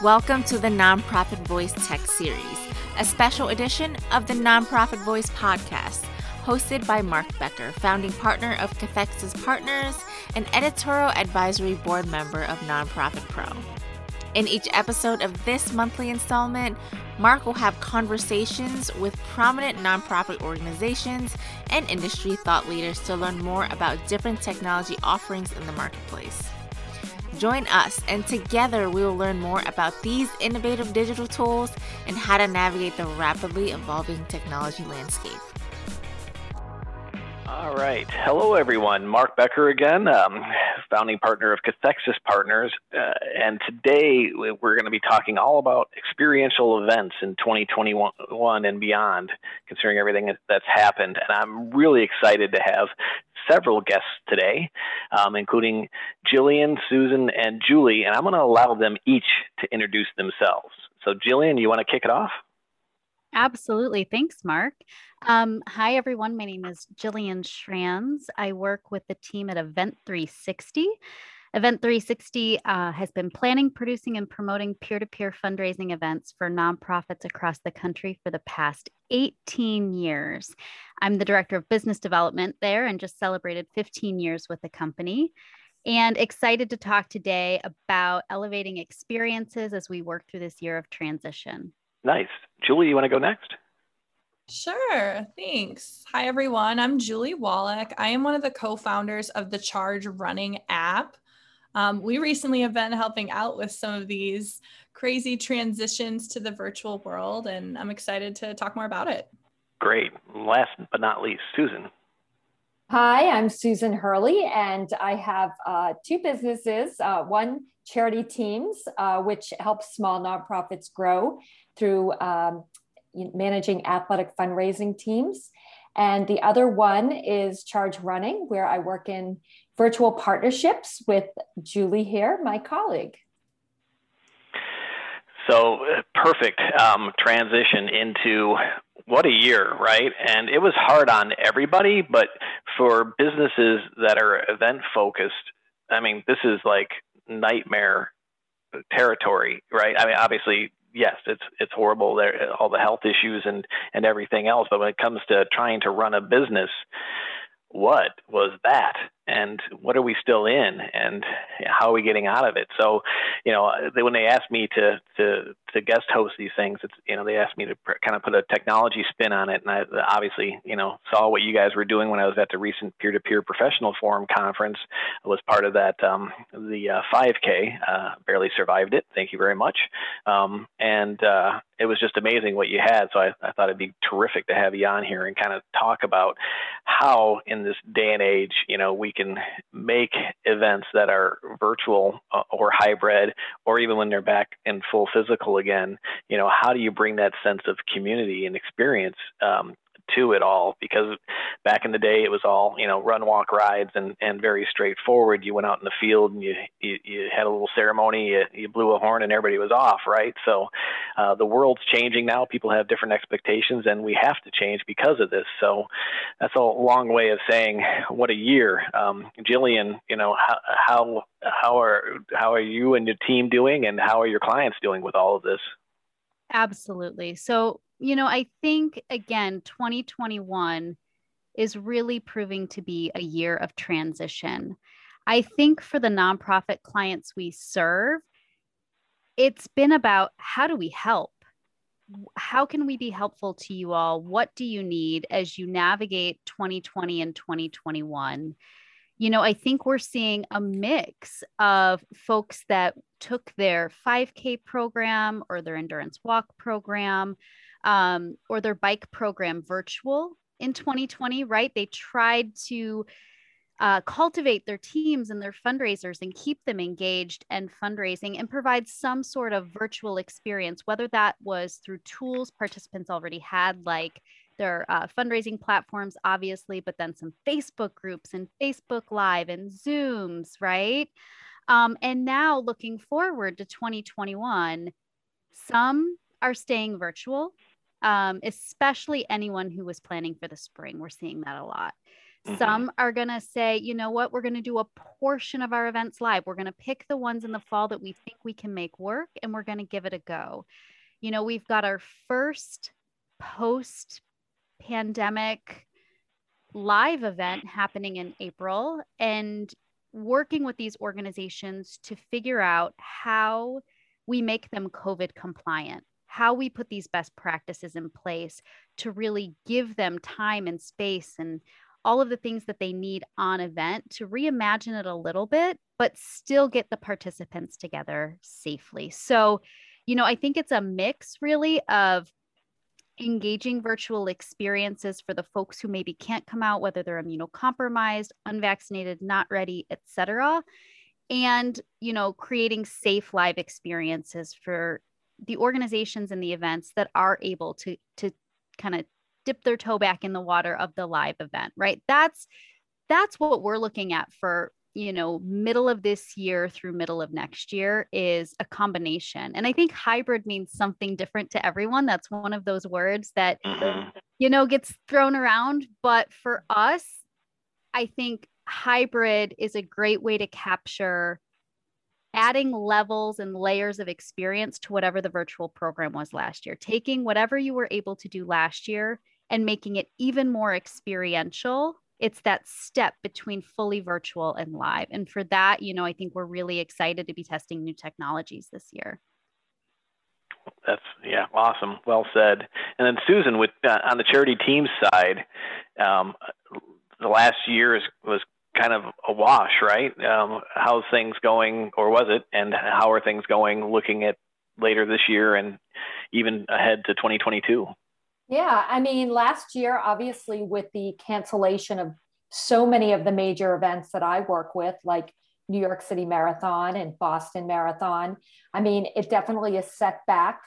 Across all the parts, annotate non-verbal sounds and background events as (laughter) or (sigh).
Welcome to the Nonprofit Voice Tech Series, a special edition of the Nonprofit Voice podcast, hosted by Mark Becker, founding partner of Cathexis Partners and editorial advisory board member of Nonprofit Pro. In each episode of this monthly installment, Mark will have conversations with prominent nonprofit organizations and industry thought leaders to learn more about different technology offerings in the marketplace. Join us, and together we will learn more about these innovative digital tools and how to navigate the rapidly evolving technology landscape. All right. Hello, everyone. Mark Becker again, um, founding partner of Cathexis Partners. Uh, and today we're going to be talking all about experiential events in 2021 and beyond, considering everything that's happened. And I'm really excited to have several guests today, um, including Jillian, Susan, and Julie. And I'm going to allow them each to introduce themselves. So, Jillian, you want to kick it off? Absolutely. Thanks, Mark. Um, hi, everyone. My name is Jillian Schranz. I work with the team at Event 360. Event 360 uh, has been planning, producing, and promoting peer to peer fundraising events for nonprofits across the country for the past 18 years. I'm the director of business development there and just celebrated 15 years with the company. And excited to talk today about elevating experiences as we work through this year of transition. Nice. Julie, you want to go next? Sure, thanks. Hi, everyone. I'm Julie Wallock. I am one of the co founders of the Charge Running app. Um, we recently have been helping out with some of these crazy transitions to the virtual world, and I'm excited to talk more about it. Great. Last but not least, Susan. Hi, I'm Susan Hurley, and I have uh, two businesses. Uh, one, Charity Teams, uh, which helps small nonprofits grow through um, managing athletic fundraising teams. And the other one is Charge Running, where I work in virtual partnerships with Julie here, my colleague. So perfect um, transition into what a year, right? And it was hard on everybody, but for businesses that are event focused, I mean, this is like nightmare territory, right? I mean, obviously yes, it's it's horrible there all the health issues and and everything else. But when it comes to trying to run a business, what was that? And what are we still in and how are we getting out of it? So you know when they asked me to to to guest host these things it's you know they asked me to pr- kind of put a technology spin on it and i obviously you know saw what you guys were doing when i was at the recent peer-to-peer professional forum conference. I was part of that um, the uh, 5k uh, barely survived it thank you very much. Um, and uh, it was just amazing what you had. So I, I thought it'd be terrific to have you on here and kind of talk about how in this day and age you know we can make events that are virtual uh, or hybrid, or even when they're back in full physical again, you know, how do you bring that sense of community and experience um, to it all because back in the day it was all you know run walk rides and and very straightforward. You went out in the field and you you, you had a little ceremony you, you blew a horn and everybody was off right? So uh, the world's changing now. People have different expectations and we have to change because of this. So that's a long way of saying what a year. Um, Jillian you know how how how are how are you and your team doing and how are your clients doing with all of this? Absolutely. So you know, I think again, 2021 is really proving to be a year of transition. I think for the nonprofit clients we serve, it's been about how do we help? How can we be helpful to you all? What do you need as you navigate 2020 and 2021? You know, I think we're seeing a mix of folks that took their 5K program or their endurance walk program um, or their bike program virtual in 2020, right? They tried to uh, cultivate their teams and their fundraisers and keep them engaged and fundraising and provide some sort of virtual experience, whether that was through tools participants already had, like their uh, fundraising platforms, obviously, but then some Facebook groups and Facebook Live and Zooms, right? Um, and now looking forward to 2021, some are staying virtual, um, especially anyone who was planning for the spring. We're seeing that a lot. Mm-hmm. Some are going to say, you know what, we're going to do a portion of our events live. We're going to pick the ones in the fall that we think we can make work and we're going to give it a go. You know, we've got our first post pandemic live event happening in April and working with these organizations to figure out how we make them COVID compliant, how we put these best practices in place to really give them time and space and all of the things that they need on event to reimagine it a little bit, but still get the participants together safely. So, you know, I think it's a mix really of engaging virtual experiences for the folks who maybe can't come out whether they're immunocompromised unvaccinated not ready etc and you know creating safe live experiences for the organizations and the events that are able to to kind of dip their toe back in the water of the live event right? That's that's what we're looking at for you know middle of this year through middle of next year is a combination. And i think hybrid means something different to everyone. That's one of those words that mm-hmm. you know gets thrown around. But for us i think hybrid is a great way to capture adding levels and layers of experience to whatever the virtual program was last year taking whatever you were able to do last year and making it even more experiential it's that step between fully virtual and live. And for that, you know, I think we're really excited to be testing new technologies this year. That's yeah, awesome. Well said. And then Susan, with uh, on the charity team side, um, the last year is, was kind of a wash, right? Um, how's things going, or was it? And how are things going looking at later this year and even ahead to 2022? Yeah, I mean, last year, obviously, with the cancellation of so many of the major events that I work with, like New York City Marathon and Boston Marathon, I mean, it definitely is set back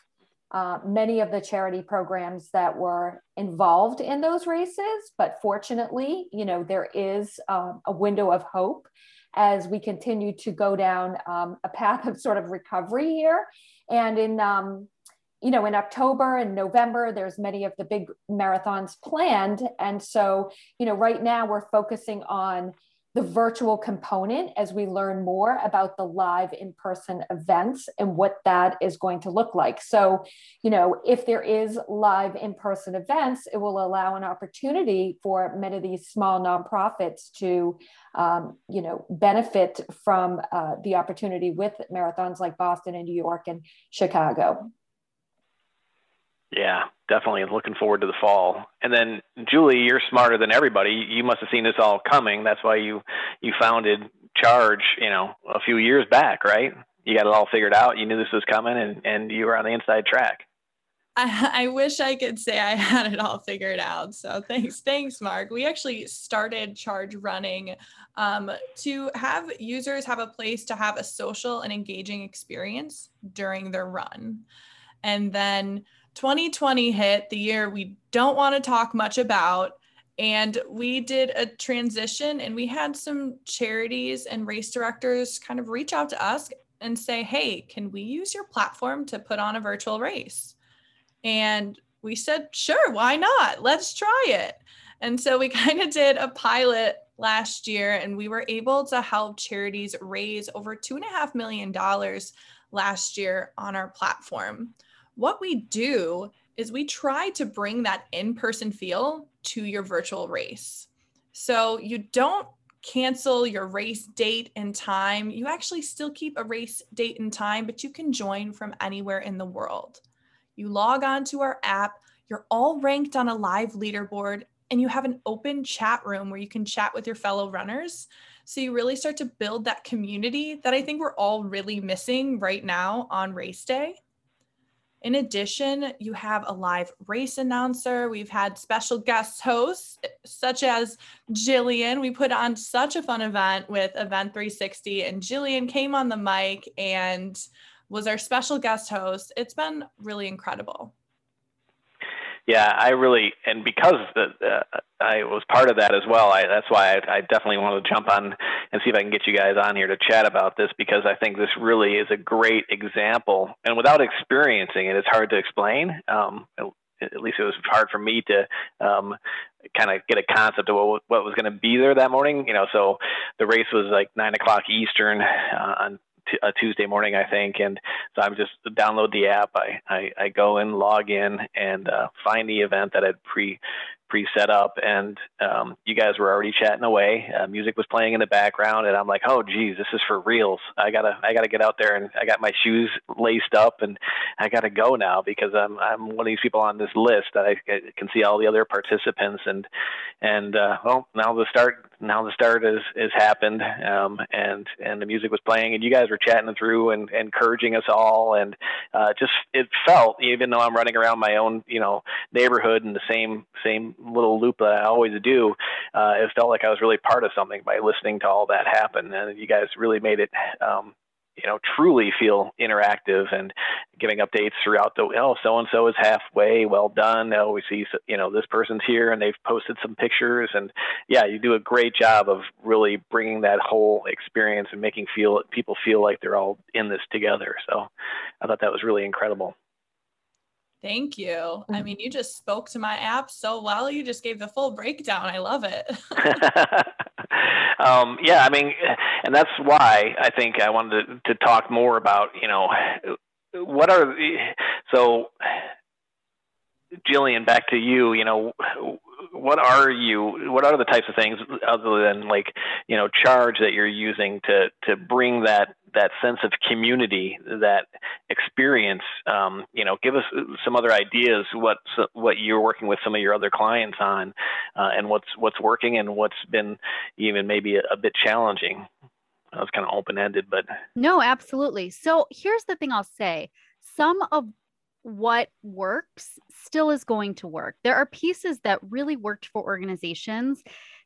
uh, many of the charity programs that were involved in those races. But fortunately, you know, there is um, a window of hope as we continue to go down um, a path of sort of recovery here. And in um, you know, in October and November, there's many of the big marathons planned. And so, you know, right now we're focusing on the virtual component as we learn more about the live in person events and what that is going to look like. So, you know, if there is live in person events, it will allow an opportunity for many of these small nonprofits to, um, you know, benefit from uh, the opportunity with marathons like Boston and New York and Chicago. Yeah, definitely looking forward to the fall. And then Julie, you're smarter than everybody. You must have seen this all coming. That's why you you founded Charge, you know, a few years back, right? You got it all figured out. You knew this was coming, and and you were on the inside track. I, I wish I could say I had it all figured out. So thanks, thanks, Mark. We actually started Charge Running um, to have users have a place to have a social and engaging experience during their run, and then 2020 hit, the year we don't want to talk much about. And we did a transition and we had some charities and race directors kind of reach out to us and say, hey, can we use your platform to put on a virtual race? And we said, sure, why not? Let's try it. And so we (laughs) kind of did a pilot last year and we were able to help charities raise over $2.5 million last year on our platform what we do is we try to bring that in person feel to your virtual race. So you don't cancel your race date and time. You actually still keep a race date and time, but you can join from anywhere in the world. You log on to our app, you're all ranked on a live leaderboard, and you have an open chat room where you can chat with your fellow runners. So you really start to build that community that I think we're all really missing right now on race day. In addition, you have a live race announcer. We've had special guest hosts eh, such as Jillian. We put on such a fun event with Event 360, and Jillian came on the mic and was our special guest host. It's been really incredible yeah, I really and because the, uh, I was part of that as well. I, that's why I, I definitely wanted to jump on and see if I can get you guys on here to chat about this because I think this really is a great example. And without experiencing it, it's hard to explain. Um, at least it was hard for me to um, kind of get a concept of what, what was going to be there that morning. You know, so the race was like nine o'clock Eastern uh, on t- a Tuesday morning, I think. And so I am just download the app. I, I, I go in, log in, and uh, find the event that I'd pre pre-set up and um, you guys were already chatting away. Uh, music was playing in the background and i'm like oh geez this is for reals. I gotta i gotta get out there and i got my shoes laced up and i gotta go now because i'm i'm one of these people on this list that i, can see all the other participants and and uh, well now the start now the start has has happened um, and and the music was playing and you guys were chatting through and, and encouraging us all and uh, just it felt even though i'm running around my own you know neighborhood in the same same little loop that I always do, uh, it felt like I was really part of something by listening to all that happen. And you guys really made it, um, you know, truly feel interactive and giving updates throughout the, oh, so and so is halfway, well done. Oh, we see, you know, this person's here and they've posted some pictures. And yeah, you do a great job of really bringing that whole experience and making feel people feel like they're all in this together. So I thought that was really incredible. Thank you. I mm-hmm. mean, you just spoke to my app so well. You just gave the full breakdown. I love it. (laughs) um, yeah, I mean, and that's why I think I wanted to, to talk more about, you know, what are the, so Jillian, back to you, you know, what are you what are the types of things other than like you know charge that you're using to to bring that that sense of community that experience? Um, you know give us some other ideas what what you're working with some of your other clients on uh, and what's what's working and what's been even maybe a, a bit challenging. That was kind of open-ended but no absolutely. So here's the thing i'll say. Some of what works still is going to work. There are pieces that really worked for organizations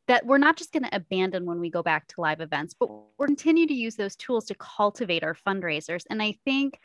that we're not just going to abandon when we go back to live events, but we're continue to use those tools to cultivate our fundraisers. And I think,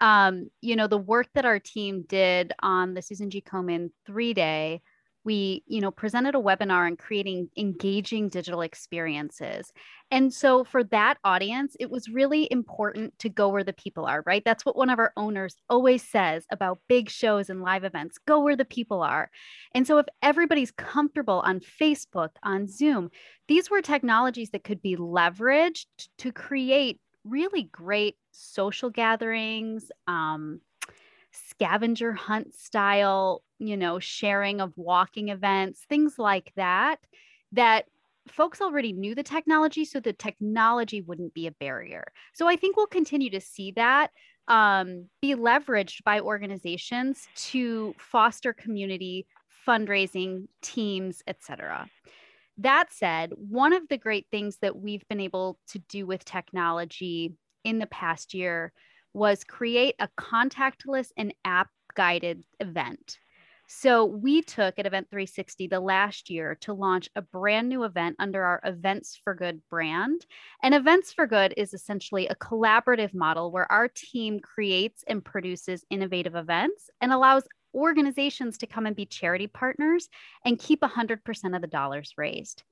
um, you know, the work that our team did on the Susan G. Komen three day we you know presented a webinar on creating engaging digital experiences. And so for that audience it was really important to go where the people are right? That's what one of our owners always says about big shows and live events go where the people are. And so if everybody's comfortable on facebook on zoom these were technologies that could be leveraged to create really great social gatherings um, scavenger hunt style, you know, sharing of walking events, things like that, that folks already knew the technology, so the technology wouldn't be a barrier. So I think we'll continue to see that um, be leveraged by organizations to foster community, fundraising, teams, etc. That said, one of the great things that we've been able to do with technology in the past year was create a contactless and app guided event. So we took at Event 360 the last year to launch a brand new event under our Events for Good brand. And Events for Good is essentially a collaborative model where our team creates and produces innovative events and allows organizations to come and be charity partners and keep 100% of the dollars raised.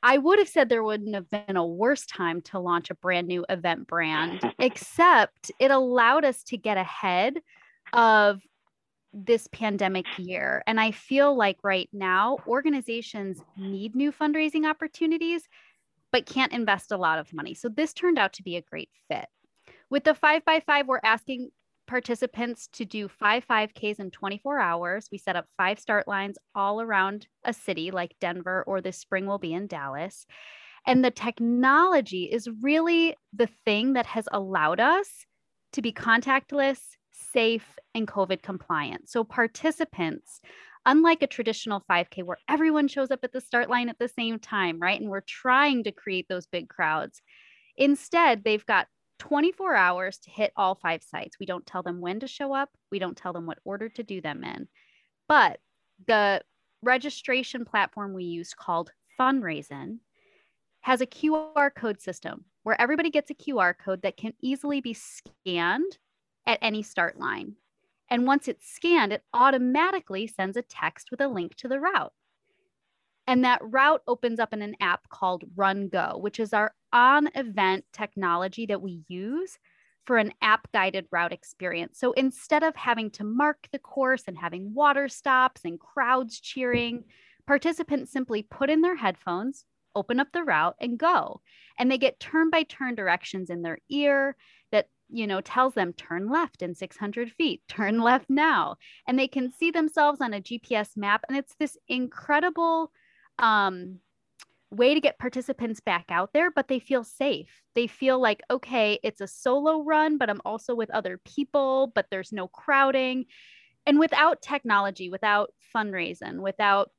I would have said there wouldn't have been a worse time to launch a brand new event brand, (laughs) except it allowed us to get ahead of this pandemic year. And I feel like right now, organizations need new fundraising opportunities, but can't invest a lot of money. So this turned out to be a great fit. With the five by five, we're asking participants to do five 5Ks in 24 hours. We set up five start lines all around a city like Denver, or this spring will be in Dallas. And the technology is really the thing that has allowed us to be contactless, safe, and COVID compliant. So, participants, unlike a traditional 5K where everyone shows up at the start line at the same time, right? And we're trying to create those big crowds. Instead, they've got 24 hours to hit all five sites. We don't tell them when to show up, we don't tell them what order to do them in. But the registration platform we use called Funraisin has a QR code system where everybody gets a QR code that can easily be scanned at any start line. And once it's scanned, it automatically sends a text with a link to the route. And that route opens up in an app called Run Go, which is our on event technology that we use for an app guided route experience. So instead of having to mark the course and having water stops and crowds cheering, participants simply put in their headphones, open up the route, and go. And they get turn by turn directions in their ear that you know tells them turn left in 600 feet turn left now and they can see themselves on a gps map and it's this incredible um, way to get participants back out there, but they feel safe. They feel like, okay, it's a solo run, but I'm also with other people, but there's no crowding. And without technology, without Funraisin, without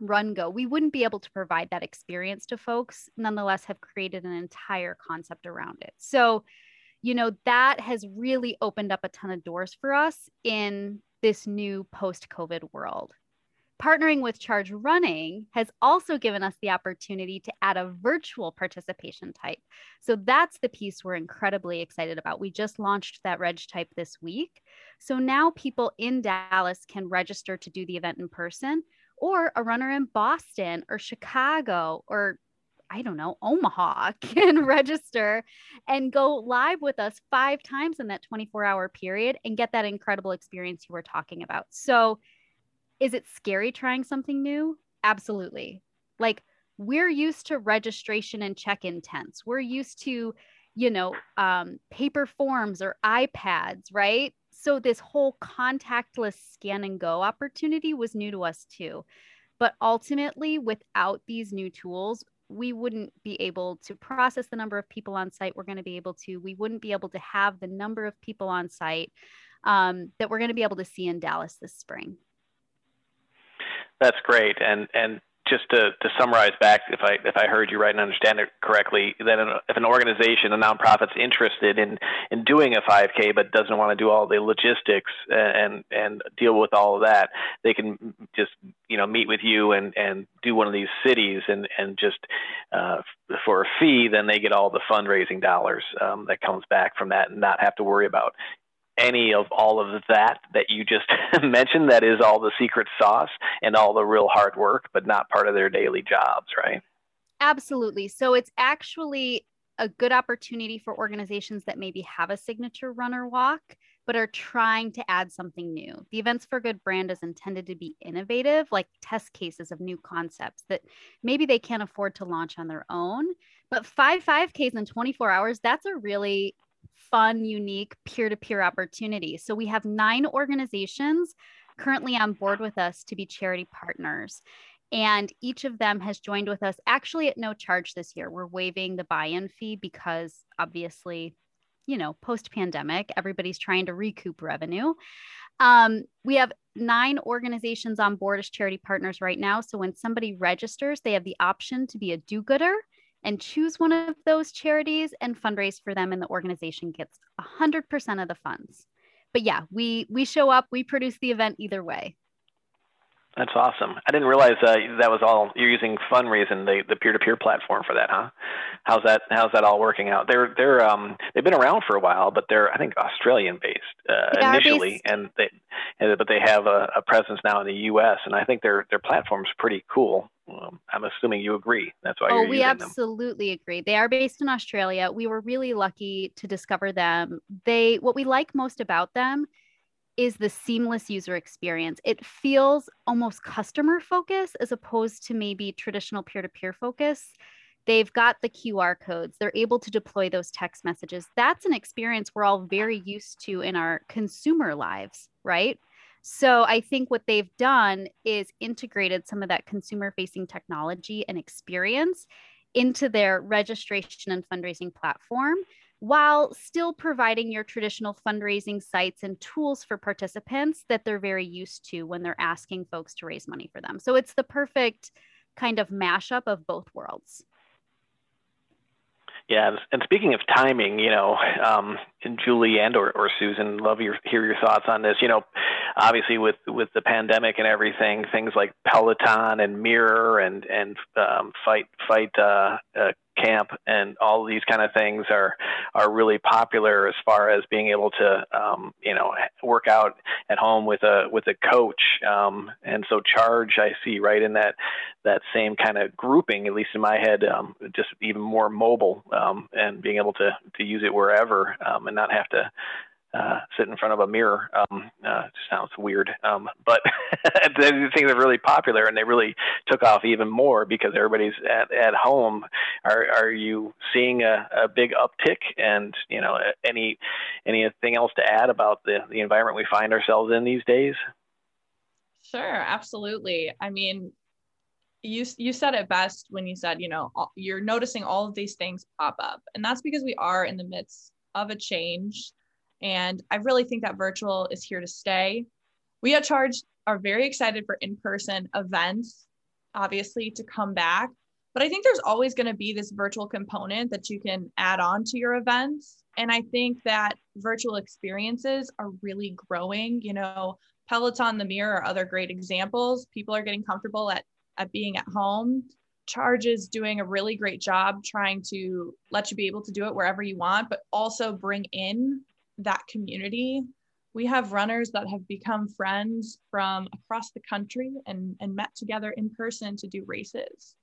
run go, we wouldn't be able to provide that experience to folks, nonetheless, have created an entire concept around it. So, you know, that has really opened up a ton of doors for us in this new post COVID world partnering with Charge Running has also given us the opportunity to add a virtual participation type. So that's the piece we're incredibly excited about. We just launched that reg type this week. So now people in Dallas can register to do the event in person, or a runner in Boston or Chicago or I don't know, Omaha (laughs) can register and go live with us five times in that 24 hour period and get that incredible experience you were talking about. So is it scary trying something new? Absolutely. Like we're used to registration and check-in tents. We're used to, you know, um, paper forms or iPads, right? So this whole contactless scan and go opportunity was new to us too. But ultimately, without these new tools, we wouldn't be able to process the number of people on site we're going to be able to. We wouldn't be able to have the number of people on site um, that we're going to be able to see in Dallas this spring. That's great. And and just to, to summarize back, if I if I heard you right and understand it correctly, then if an organization, a nonprofit's interested in in doing a 5K but doesn't want to do all the logistics and and deal with all of that, they can just you know meet with you and and do one of these cities and and just uh, for a fee, then they get all the fundraising dollars um, that comes back from that and not have to worry about any of all of that that you just (laughs) mentioned that is all the secret sauce and all the real hard work but not part of their daily jobs right absolutely so it's actually a good opportunity for organizations that maybe have a signature runner walk but are trying to add something new. The Events for Good brand is intended to be innovative, like test cases of new concepts that maybe they can't afford to launch on their own. But five 5Ks in 24 hours, that's a really fun, unique peer to peer opportunity. So we have nine organizations currently on board with us to be charity partners. And each of them has joined with us actually at no charge this year. We're waiving the buy in fee because obviously, you know, post pandemic, everybody's trying to recoup revenue. Um, we have nine organizations on board as charity partners right now. So when somebody registers, they have the option to be a do gooder and choose one of those charities and fundraise for them and the organization gets 100% of the funds. But yeah we we show up we produce the event either way that's awesome i didn't realize uh, that was all you're using Funraisin the, the peer-to-peer platform for that huh how's that how's that all working out they're they're um they've been around for a while but they're i think australian based uh, initially based. and they but they have a, a presence now in the us and i think their their platform's pretty cool um, I'm assuming you agree. That's why. Oh, we absolutely them. agree. They are based in Australia. We were really lucky to discover them. They, what we like most about them, is the seamless user experience. It feels almost customer focused as opposed to maybe traditional peer-to-peer focus. They've got the QR codes. They're able to deploy those text messages. That's an experience we're all very used to in our consumer lives, right? So I think what they've done is integrated some of that consumer facing technology and experience into their registration and fundraising platform while still providing your traditional fundraising sites and tools for participants that they're very used to when they're asking folks to raise money for them. So it's the perfect kind of mashup of both worlds. Yeah, and speaking of timing, you know, um, and Julie and or, or Susan, love your hear your thoughts on this. You know, obviously with with the pandemic and everything, things like Peloton and Mirror and and um, Fight Fight uh, uh, camp and all these kind of things are are really popular as far as being able to um, you know work out at home with a with a coach. Um, and so charge I see right in that that same kind of grouping at least in my head um, just even more mobile um, and being able to to use it wherever um, and not have to uh, sit in front of a mirror. Um, uh, sounds weird, um, but (laughs) the things are really popular and they really took off even more because everybody's at, at home. Are are you seeing a, a big uptick? And you know, any anything else to add about the the environment we find ourselves in these days? Sure, absolutely. I mean, you you said it best when you said, you know, you're noticing all of these things pop up, and that's because we are in the midst of a change and I really think that virtual is here to stay. We at Charge are very excited for in person events, obviously, to come back. But I think there's always going to be this virtual component that you can add on to your events. And I think that virtual experiences are really growing. You know, Peloton, the Mirror are other great examples. People are getting comfortable at, at being at home. Charge is doing a really great job trying to let you be able to do it wherever you want, but also bring in that community. We have runners that have become friends from across the country and, and met together in person to do races.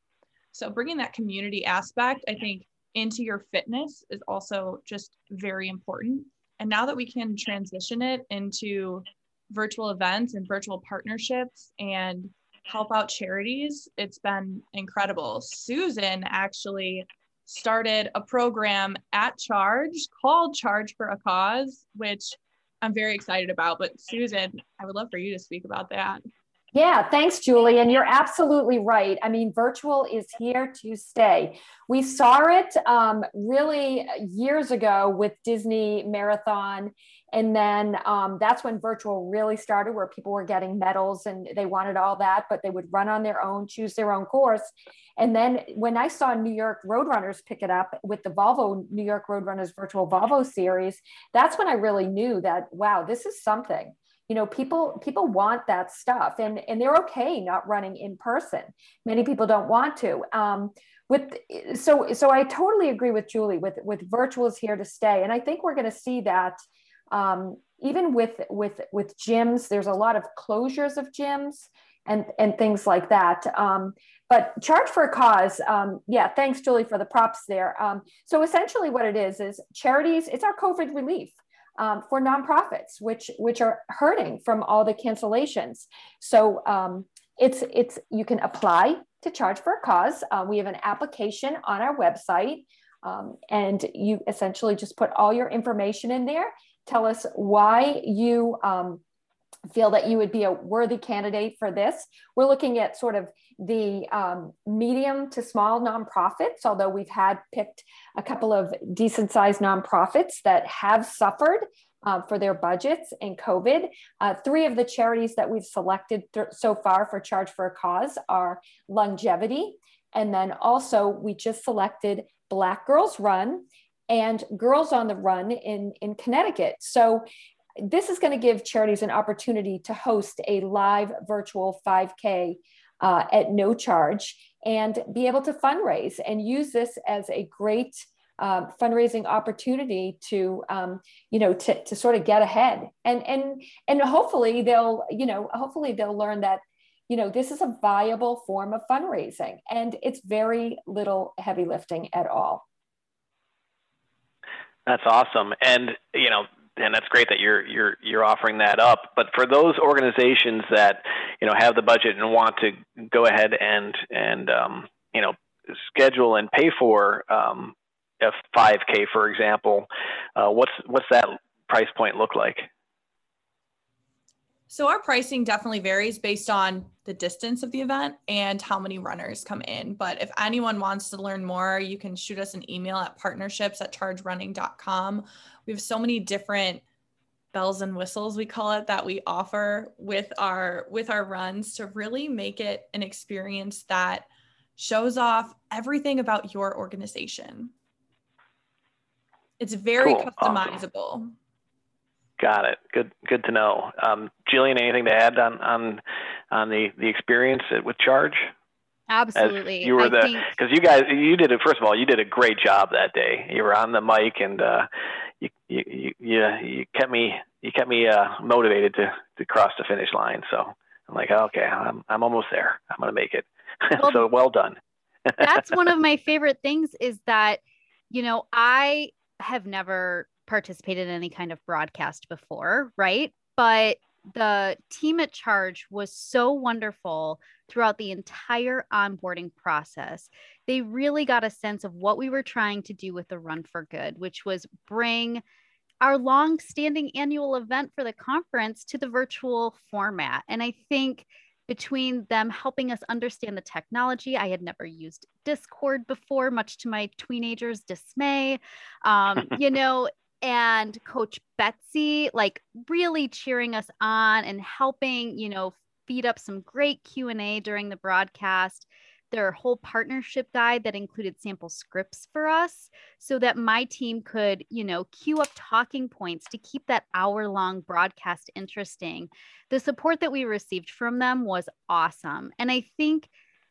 So bringing that community aspect, I think, into your fitness is also just very important. And now that we can transition it into virtual events and virtual partnerships and help out charities, it's been incredible. Susan actually started a program at Charge called Charge for a Cause, which I'm very excited about. But Susan, I would love for you to speak about that. Yeah, thanks, Julie. And you're absolutely right. I mean, virtual is here to stay. We saw it um, really years ago with Disney Marathon. And then um, that's when virtual really started, where people were getting medals and they wanted all that, but they would run on their own, choose their own course. And then when I saw New York Roadrunners pick it up with the Volvo New York Roadrunners Virtual Volvo Series, that's when I really knew that, wow, this is something you know people people want that stuff and and they're okay not running in person. Many people don't want to um, with so so i totally agree with julie with with virtual is here to stay. And i think we're going to see that um, even with with with gyms there's a lot of closures of gyms and and things like that um, but charge for a cause um, yeah thanks julie for the props there. Um, so essentially what it is is charities it's our covid relief um, for nonprofits, which which are hurting from all the cancellations. So um, it's it's you can apply to charge for a cause. Uh, we have an application on our website, um, and you essentially just put all your information in there. Tell us why you um, feel that you would be a worthy candidate for this. We're looking at sort of the um, medium to small nonprofits, although we've had picked a couple of decent sized nonprofits that have suffered uh, for their budgets in COVID. Uh, three of the charities that we've selected th- so far for Charge for a Cause are Longevity. And then also, we just selected Black Girls Run and Girls on the Run in, in Connecticut. So this is going to give charities an opportunity to host a live virtual 5K uh, at no charge and be able to fundraise and use this as a great uh, fundraising opportunity to um, you know to, to sort of get ahead. And and and hopefully they'll you know hopefully they'll learn that you know this is a viable form of fundraising and it's very little heavy lifting at all. That's awesome. And you know and that's great that you're you're you're offering that up. But for those organizations that you know have the budget and want to go ahead and and um, you know schedule and pay for um, a 5K, for example, uh, what's what's that price point look like? So our pricing definitely varies based on the distance of the event and how many runners come in. But if anyone wants to learn more, you can shoot us an email at partnerships at chargerunning.com. We have so many different bells and whistles we call it that we offer with our with our runs to really make it an experience that shows off everything about your organization. It's very cool. customizable. Awesome. Got it. Good. Good to know. Um, Jillian, anything to add on on on the the experience with Charge? Absolutely. As you were I the because you guys you did it. First of all, you did a great job that day. You were on the mic and uh, you, you you you kept me you kept me uh, motivated to to cross the finish line. So I'm like, okay, I'm I'm almost there. I'm gonna make it. (laughs) Well, so well done. that's one of (laughs) my favorite things is that you know I have never participated in any kind of broadcast before, right? But the team at charge was so wonderful throughout the entire onboarding process. They really got a sense of what we were trying to do with the Run for Good, which was bring our long standing annual event for the conference to the virtual format. And I think between them helping us understand the technology, I had never used Discord before, much to my teenagers' dismay. Um, (laughs) you know, and coach betsy like really cheering us on and helping you know feed up some great q&a during the broadcast. Their whole partnership guide that included sample scripts for us so that my team could you know queue up talking points to keep that hour long broadcast interesting. The support that we received from them was awesome. And i think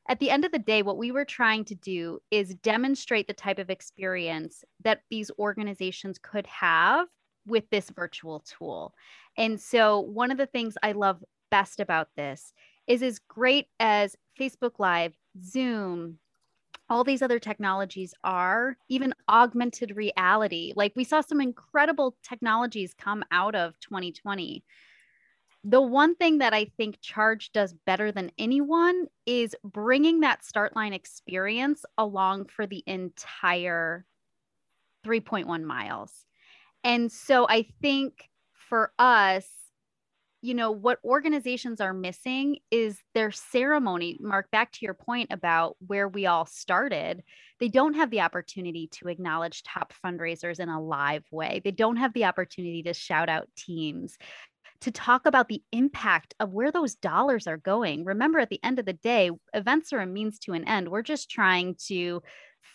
at the end of the day, what we were trying to do is demonstrate the type of experience that these organizations could have with this virtual tool. And so, one of the things I love best about this is as great as Facebook Live, Zoom, all these other technologies are, even augmented reality. Like we saw some incredible technologies come out of 2020 the one thing that I think Charge does better than anyone is bringing that start line experience along for the entire 3.1 miles. And so I think for us, you know, what organizations are missing is their ceremony. Mark, back to your point about where we all started, they don't have the opportunity to acknowledge top fundraisers in a live way. They don't have the opportunity to shout out teams to talk about the impact of where those dollars are going. Remember, at the end of the day, events are a means to an end. We're just trying to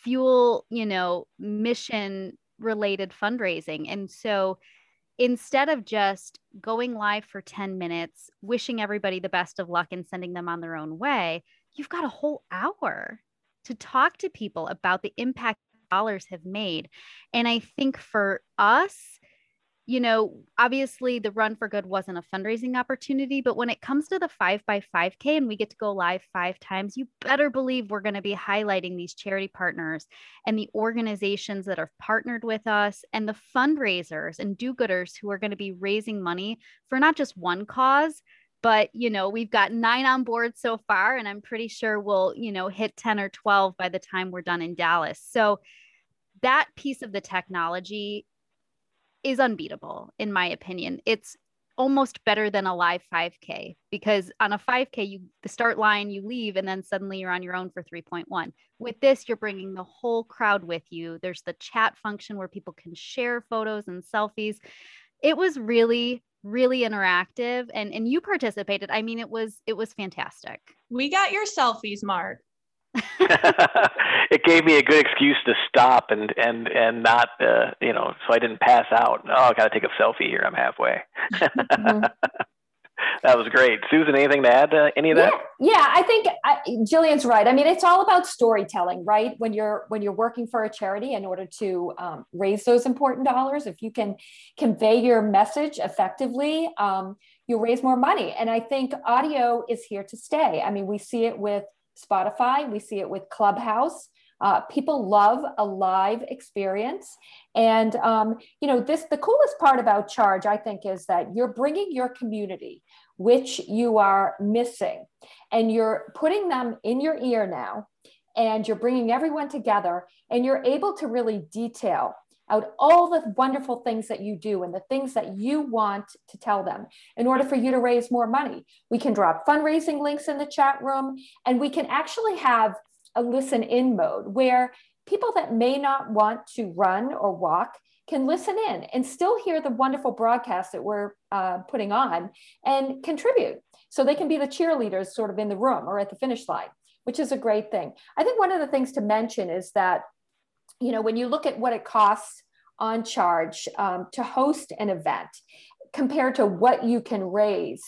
fuel, you know, mission related fundraising. And so instead of just going live for 10 minutes, wishing everybody the best of luck and sending them on their own way, you've got a whole hour to talk to people about the impact dollars have made. And I think for us, you know, obviously the run for good wasn't a fundraising opportunity, but when it comes to the five by 5K and we get to go live five times, you better believe we're going to be highlighting these charity partners and the organizations that have partnered with us and the fundraisers and do gooders who are going to be raising money for not just one cause, but you know we've got nine on board so far and i'm pretty sure we'll you know hit 10 or 12 by the time we're done in dallas. So that piece of the technology is unbeatable in my opinion. It's almost better than a live 5k because on a 5k you the start line you leave and then suddenly you're on your own for 3.1 with this you're bringing the whole crowd with you. There's the chat function where people can share photos and selfies. It was really really interactive and and you participated. I mean it was it was fantastic. We got your selfies mark (laughs) it gave me a good excuse to stop and and and not uh, you know so I didn't pass out. Oh, I got to take a selfie here. I'm halfway. mm-hmm. (laughs) That was great, Susan. Anything to add to any of that? Yeah, yeah I think I, Jillian's right. I mean, it's all about storytelling, right? When you're when you're working for a charity, in order to um, raise those important dollars, if you can convey your message effectively, um, you'll raise more money. And I think audio is here to stay. I mean, we see it with Spotify, we see it with Clubhouse. Uh, people love a live experience. And, um, you know, this, the coolest part about Charge, I think, is that you're bringing your community, which you are missing, and you're putting them in your ear now, and you're bringing everyone together, and you're able to really detail out all the wonderful things that you do and the things that you want to tell them in order for you to raise more money. We can drop fundraising links in the chat room and we can actually have a listen in mode where people that may not want to run or walk can listen in and still hear the wonderful broadcast that we're uh, putting on and contribute. So they can be the cheerleaders sort of in the room or at the finish line, which is a great thing. I think one of the things to mention is that you know, when you look at what it costs on charge um, to host an event compared to what you can raise,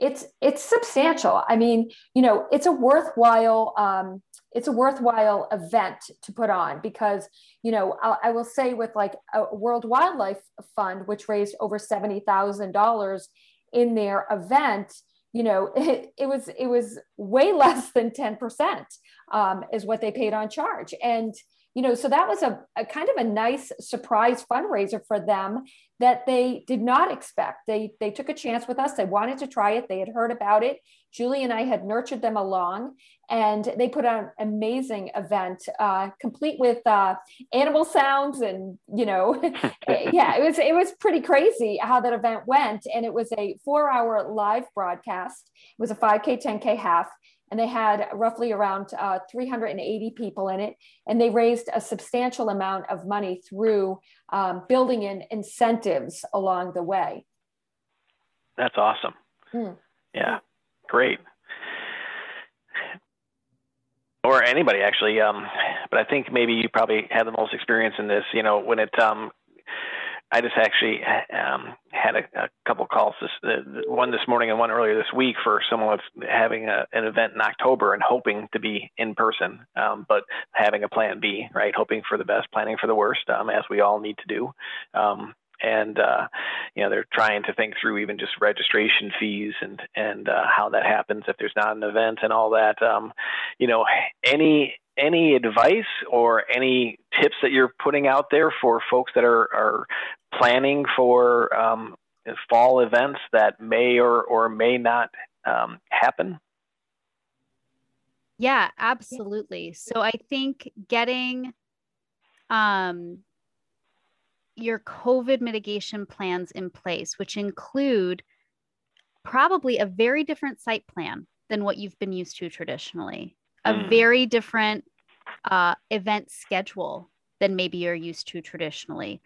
it's it's substantial. I mean, you know, it's a worthwhile um, it's a worthwhile event to put on because you know I, I will say with like a World Wildlife Fund, which raised over seventy thousand dollars in their event you know (laughs) it, it was it was way less than 10% um, is what they paid on charge and you know, so that was a, a kind of a nice surprise fundraiser for them that they did not expect. They they took a chance with us. They wanted to try it. They had heard about it. Julie and I had nurtured them along, and they put on an amazing event, uh, complete with uh, animal sounds and you know, (laughs) (laughs) yeah, it was it was pretty crazy how that event went. And it was a four hour live broadcast. It was a 5K, 10K half and they had roughly around uh, 380 people in it and they raised a substantial amount of money through um, building in incentives along the way. That's awesome. Mm. yeah great. Or anybody actually um, but i think maybe you probably had the most experience in this you know when it um, I just actually um, had a, a couple calls, this, uh, one this morning and one earlier this week for someone with having a, an event in October and hoping to be in person, um, but having a plan B, right? Hoping for the best, planning for the worst, um, as we all need to do. And uh, you know they're trying to think through even just registration fees and and uh, how that happens if there's not an event and all that. Um, you know, any any advice or any tips that you're putting out there for folks that are, are planning for um, fall events that may or, or may not um, happen? Yeah, absolutely. So I think getting um, your COVID mitigation plans in place, which include probably a very different site plan than what you've been used to traditionally, a mm. very different uh, event schedule than maybe you're used to traditionally.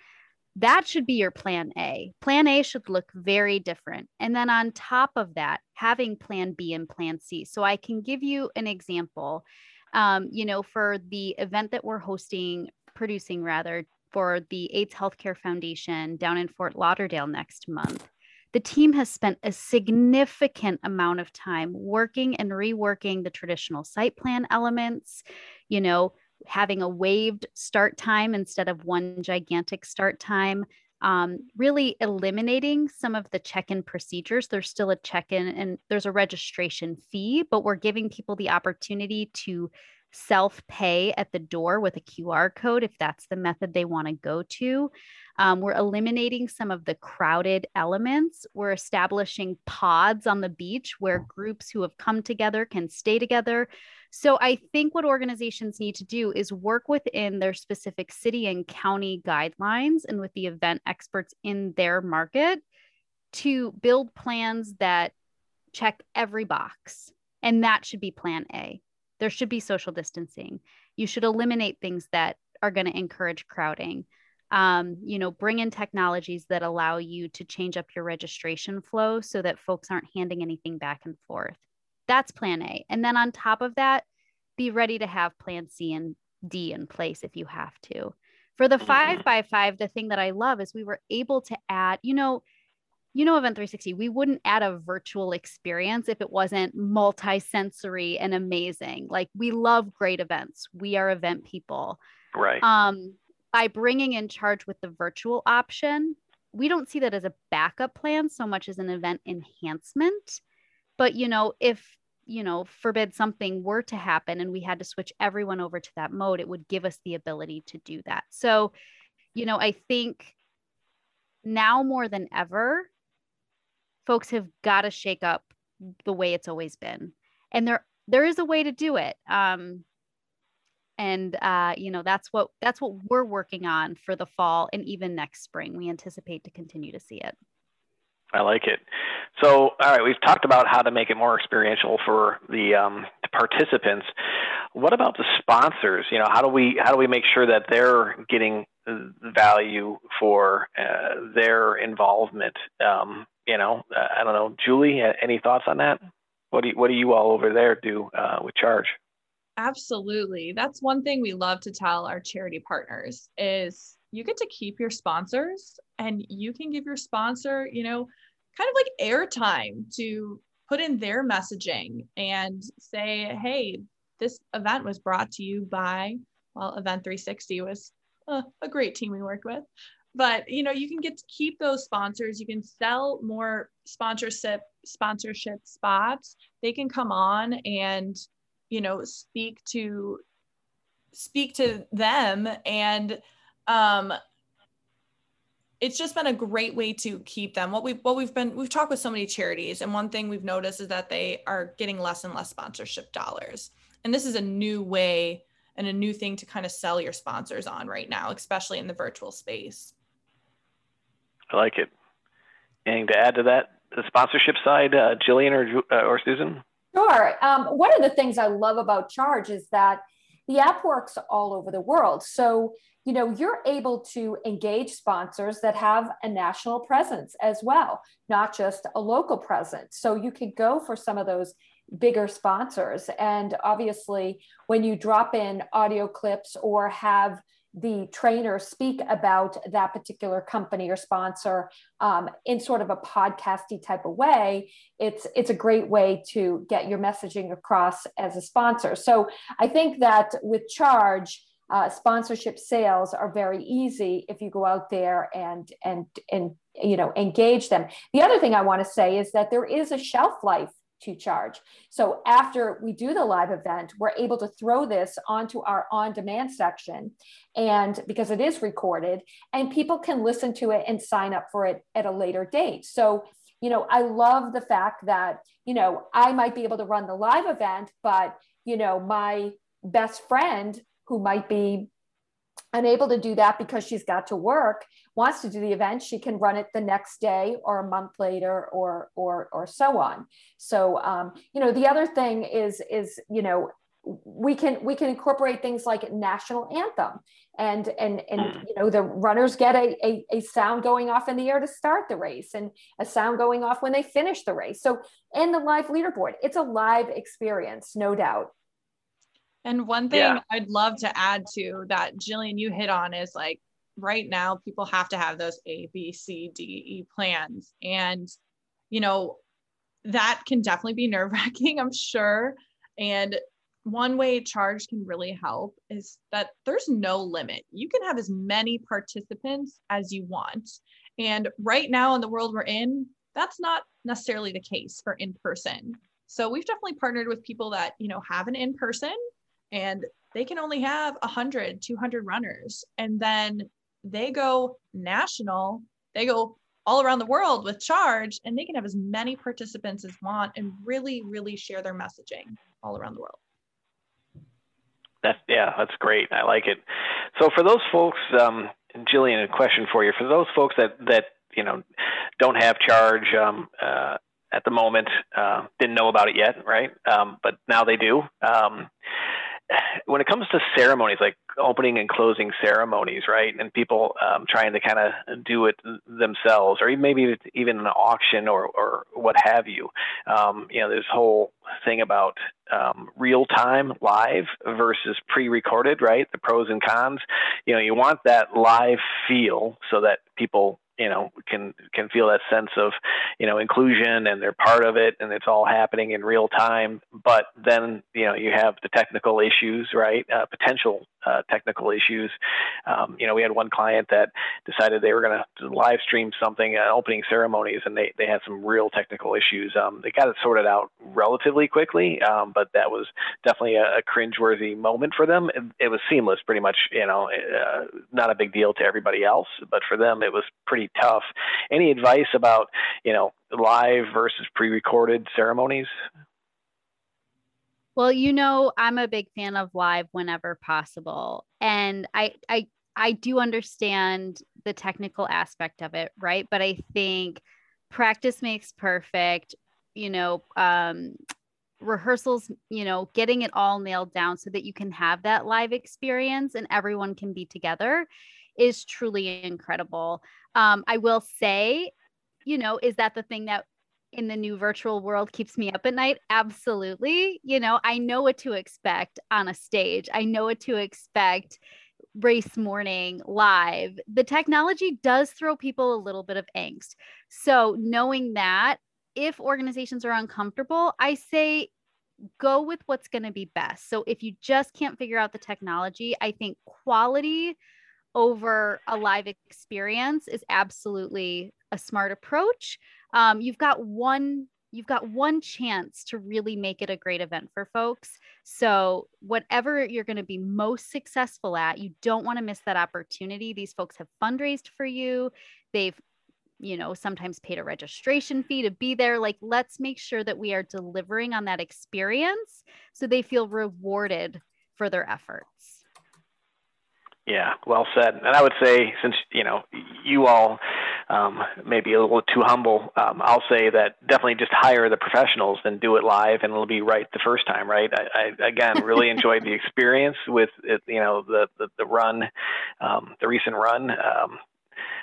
That should be your plan A. Plan A should look very different. And then on top of that, having plan B and plan C. So I can give you an example. Um, you know, for the event that we're hosting, producing rather, for the AIDS Healthcare Foundation down in Fort Lauderdale next month, the team has spent a significant amount of time working and reworking the traditional site plan elements, you know, having a waved start time instead of one gigantic start time. Um, really eliminating some of the check in procedures. There's still a check in and there's a registration fee, but we're giving people the opportunity to self pay at the door with a QR code if that's the method they want to go to. Um, we're eliminating some of the crowded elements. We're establishing pods on the beach where groups who have come together can stay together. So I think what organizations need to do is work within their specific city and county guidelines and with the event experts in their market to build plans that check every box. And that should be plan A. There should be social distancing. You should eliminate things that are going to encourage crowding. Um, you know, bring in technologies that allow you to change up your registration flow so that folks aren't handing anything back and forth. That's plan A. And then on top of that, be ready to have plan C and D in place if you have to. For the five by five, the thing that I love is we were able to add, you know, you know, Event 360, we wouldn't add a virtual experience if it wasn't multi-sensory and amazing. Like we love great events. We are event people. Right. Um, by bringing in charge with the virtual option, we don't see that as a backup plan so much as an event enhancement. But you know, if you know, forbid something were to happen and we had to switch everyone over to that mode, it would give us the ability to do that. So, you know, I think now more than ever, folks have got to shake up the way it's always been. And there there is a way to do it. Um, and uh, you know that's what that's what we're working on for the fall and even next spring. We anticipate to continue to see it. I like it. So, all right, we've talked about how to make it more experiential for the, um, the participants. What about the sponsors? You know, how do we how do we make sure that they're getting value for uh, their involvement? Um, you know, I don't know, Julie, any thoughts on that? What do you, what do you all over there do uh, with Charge? Absolutely. That's one thing we love to tell our charity partners is you get to keep your sponsors and you can give your sponsor, you know, kind of like airtime to put in their messaging and say, hey, this event was brought to you by, well, Event 360 was uh, a great team we worked with but you know you can get to keep those sponsors you can sell more sponsorship sponsorship spots they can come on and you know speak to speak to them and um, it's just been a great way to keep them. What we what we've been we've talked with so many charities, and one thing we've noticed is that they are getting less and less sponsorship dollars. And this is a new way and a new thing to kind of sell your sponsors on right now, especially in the virtual space. I like it. Anything to add to that, the sponsorship side, uh, Jillian or uh, or Susan? Sure. Um, one of the things I love about Charge is that the app works all over the world. So you know you're able to engage sponsors that have a national presence as well not just a local presence so you could go for some of those bigger sponsors and obviously when you drop in audio clips or have the trainer speak about that particular company or sponsor um, in sort of a podcasty type of way it's it's a great way to get your messaging across as a sponsor. So i think that with charge uh, sponsorship sales are very easy if you go out there and and and you know engage them. The other thing i want to say is that there is a shelf life to charge. So after we do the live event we're able to throw this onto our on demand section and because it is recorded and people can listen to it and sign up for it at a later date. So you know i love the fact that you know i might be able to run the live event but you know my best friend who might be unable to do that because she's got to work wants to do the event she can run it the next day or a month later or or or so on. So um, you know the other thing is is you know we can we can incorporate things like national anthem and and and hmm. you know the runners get a, a, a sound going off in the air to start the race and a sound going off when they finish the race. So and the live leaderboard it's a live experience no doubt and one thing yeah. I'd love to add to that, Jillian, you hit on is like right now people have to have those A, B, C, D, E plans. And, you know, that can definitely be (laughs) nerve wracking, I'm sure. And one way charge can really help is that there's no limit. You can have as many participants as you want. And right now in the world we're in, that's not necessarily the case for in person. So we've definitely partnered with people that, you know, have an in person and they can only have 100 200 runners. And then they go national they go all around the world with charge and they can have as many participants as want and really really share their messaging all around the world. That's yeah that's great. I like it. So for those folks um, jillian a question for you. For those folks that that you know don't have charge um, uh, at the moment uh, didn't know about it yet right? Um, but now they do. Um, when it comes to ceremonies, like opening and closing ceremonies, right, and people um, trying to kind of do it themselves, or maybe even an auction or or what have you, um, you know, this whole thing about um, real time live versus pre-recorded, right? The pros and cons. You know, you want that live feel so that people you know can can feel that sense of you know inclusion and they're part of it and it's all happening in real time. But then you know you have the technical issues right? Uh, potential uh, technical issues um, you know we had one client that decided they were going to live stream something uh, opening ceremonies and they, they had some real technical issues um, they got it sorted out relatively quickly um, but that was definitely a, a cringeworthy moment for them it, it was seamless pretty much you know uh, not a big deal to everybody else but for them it was pretty tough. Any advice about you know live versus pre-recorded ceremonies? Well, you know, I'm a big fan of live whenever possible, and I I I do understand the technical aspect of it, right? But I think practice makes perfect. You know, um, rehearsals, you know, getting it all nailed down so that you can have that live experience and everyone can be together is truly incredible. Um, I will say, you know, is that the thing that in the new virtual world keeps me up at night? Absolutely. You know, I know what to expect on a stage, I know what to expect race morning live. The technology does throw people a little bit of angst. So, knowing that, if organizations are uncomfortable, I say go with what's going to be best. So, if you just can't figure out the technology, I think quality over a live experience is absolutely a smart approach. Um, you've got one you've got one chance to really make it a great event for folks. So, whatever you're going to be most successful at, you don't want to miss that opportunity. These folks have fundraised for you. They've you know, sometimes paid a registration fee to be there. Like, let's make sure that we are delivering on that experience so they feel rewarded for their efforts. Yeah, well said. And I would say, since you know you all um, maybe a little too humble, um, I'll say that definitely just hire the professionals and do it live, and it'll be right the first time. Right? I, I again really (laughs) enjoyed the experience with it, you know the the, the run, um, the recent run. Um,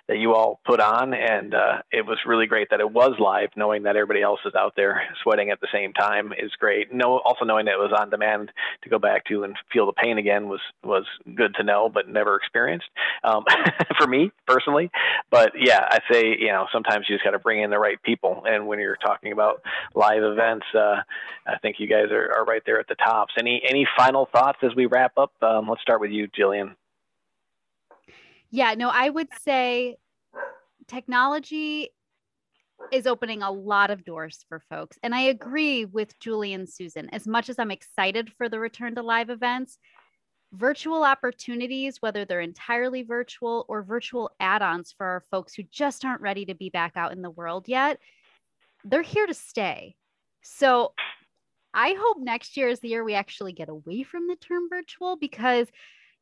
that you all put on, and uh, it was really great that it was live. Knowing that everybody else is out there sweating at the same time is great. No, also knowing that it was on demand to go back to and feel the pain again was was good to know, but never experienced um, (laughs) for me personally. But yeah, I say you know sometimes you just got to bring in the right people, and when you're talking about live events, uh, I think you guys are, are right there at the tops. Any any final thoughts as we wrap up? Um, let's start with you, Jillian. Yeah, no, I would say technology is opening a lot of doors for folks. And I agree with Julie and Susan. As much as I'm excited for the return to live events, virtual opportunities, whether they're entirely virtual or virtual add ons for our folks who just aren't ready to be back out in the world yet, they're here to stay. So I hope next year is the year we actually get away from the term virtual because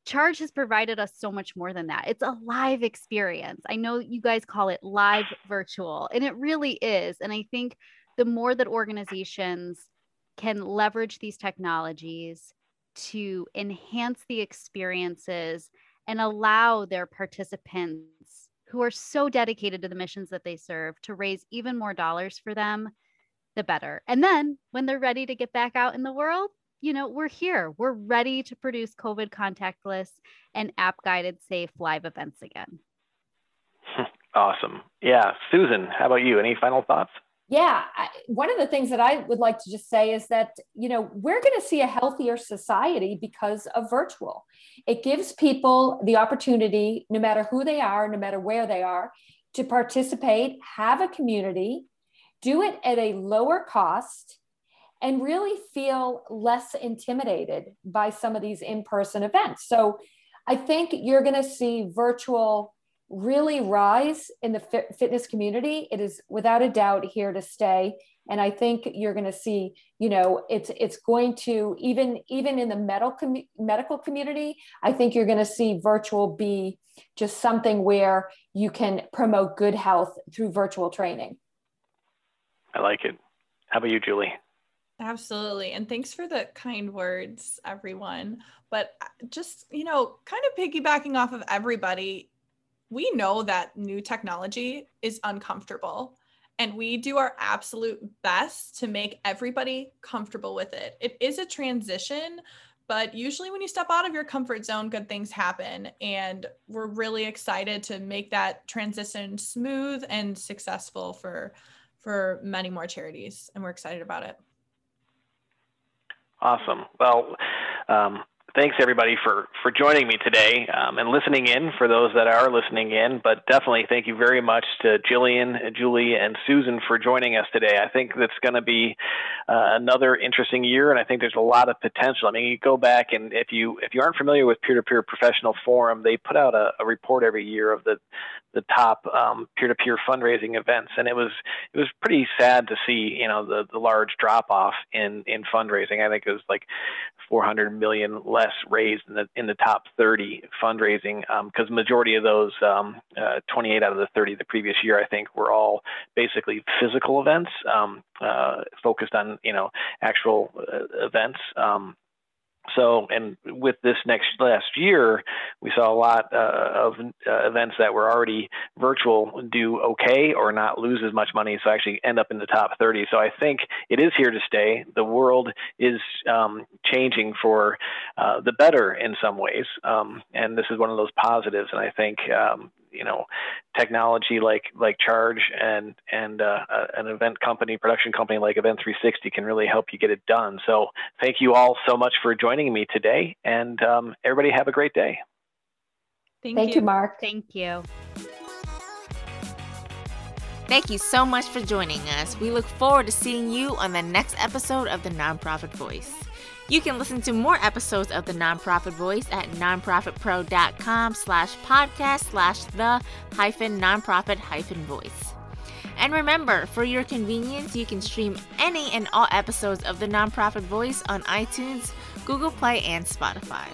Charge has provided us so much more than that. It's a live experience. I know you guys call it live virtual, and it really is. And I think the more that organizations can leverage these technologies to enhance the experiences and allow their participants who are so dedicated to the missions that they serve to raise even more dollars for them, the better. And then when they're ready to get back out in the world, you know, we're here. We're ready to produce COVID contactless and app guided safe live events again. (laughs) Awesome. Yeah. Susan, how about you? Any final thoughts? Yeah, I, one of the things that I would like to just say is that, you know, we're going to see a healthier society because of virtual. It gives people the opportunity, no matter who they are, no matter where they are, to participate, have a community, do it at a lower cost, and really feel less intimidated by some of these in person events. So I think you're going to see virtual really rise in the fit- fitness community. It is without a doubt here to stay. And I think you're going to see, you know, it's it's going to even even in the medical medical community. I think you're going to see virtual be just something where you can promote good health through virtual training. I like it. How about you, Julie? Absolutely. And thanks for the kind words, everyone. But uh, just, you know, kind of piggybacking off of everybody, we know that new technology is uncomfortable and we do our absolute best to make everybody comfortable with it. It is a transition, but usually when you step out of your comfort zone, good things happen. And we're really excited to make that transition smooth and successful for for many more charities and we're excited about it. Awesome. Well, um, thanks everybody for for joining me today um, and listening in for those that are listening in. But definitely thank you very much to jillian julie and susan for joining us today. I think that's going to be uh, another interesting year and i think there's a lot of potential. I mean you go back and if you if you aren't familiar with peer-to-peer professional forum they put out a, a report every year of the the top um, peer-to-peer fundraising events, and it was it was pretty sad to see you know the the large drop off in in fundraising. I think it was like 400 million less raised in the in the top 30 fundraising because um, majority of those um, uh, 28 out of the 30 the previous year I think were all basically physical events um, uh, focused on you know actual uh, events. So, and with this next last year, we saw a lot uh, of uh, events that were already virtual do okay or not lose as much money, so actually end up in the top 30. So I think it is here to stay. The world is um, changing for uh, the better in some ways, um, and this is one of those positives. And I think um, you know technology like like charge and and uh, an event company production company like event 360 can really help you get it done so thank you all so much for joining me today and um, everybody have a great day thank, thank you. you mark thank you Thank you so much for joining us. We look forward to seeing you on the next episode of The Nonprofit Voice. You can listen to more episodes of The Nonprofit Voice at nonprofitpro.com slash podcast slash the hyphen nonprofit hyphen voice. And remember, for your convenience, you can stream any and all episodes of The Nonprofit Voice on iTunes, Google Play, and Spotify.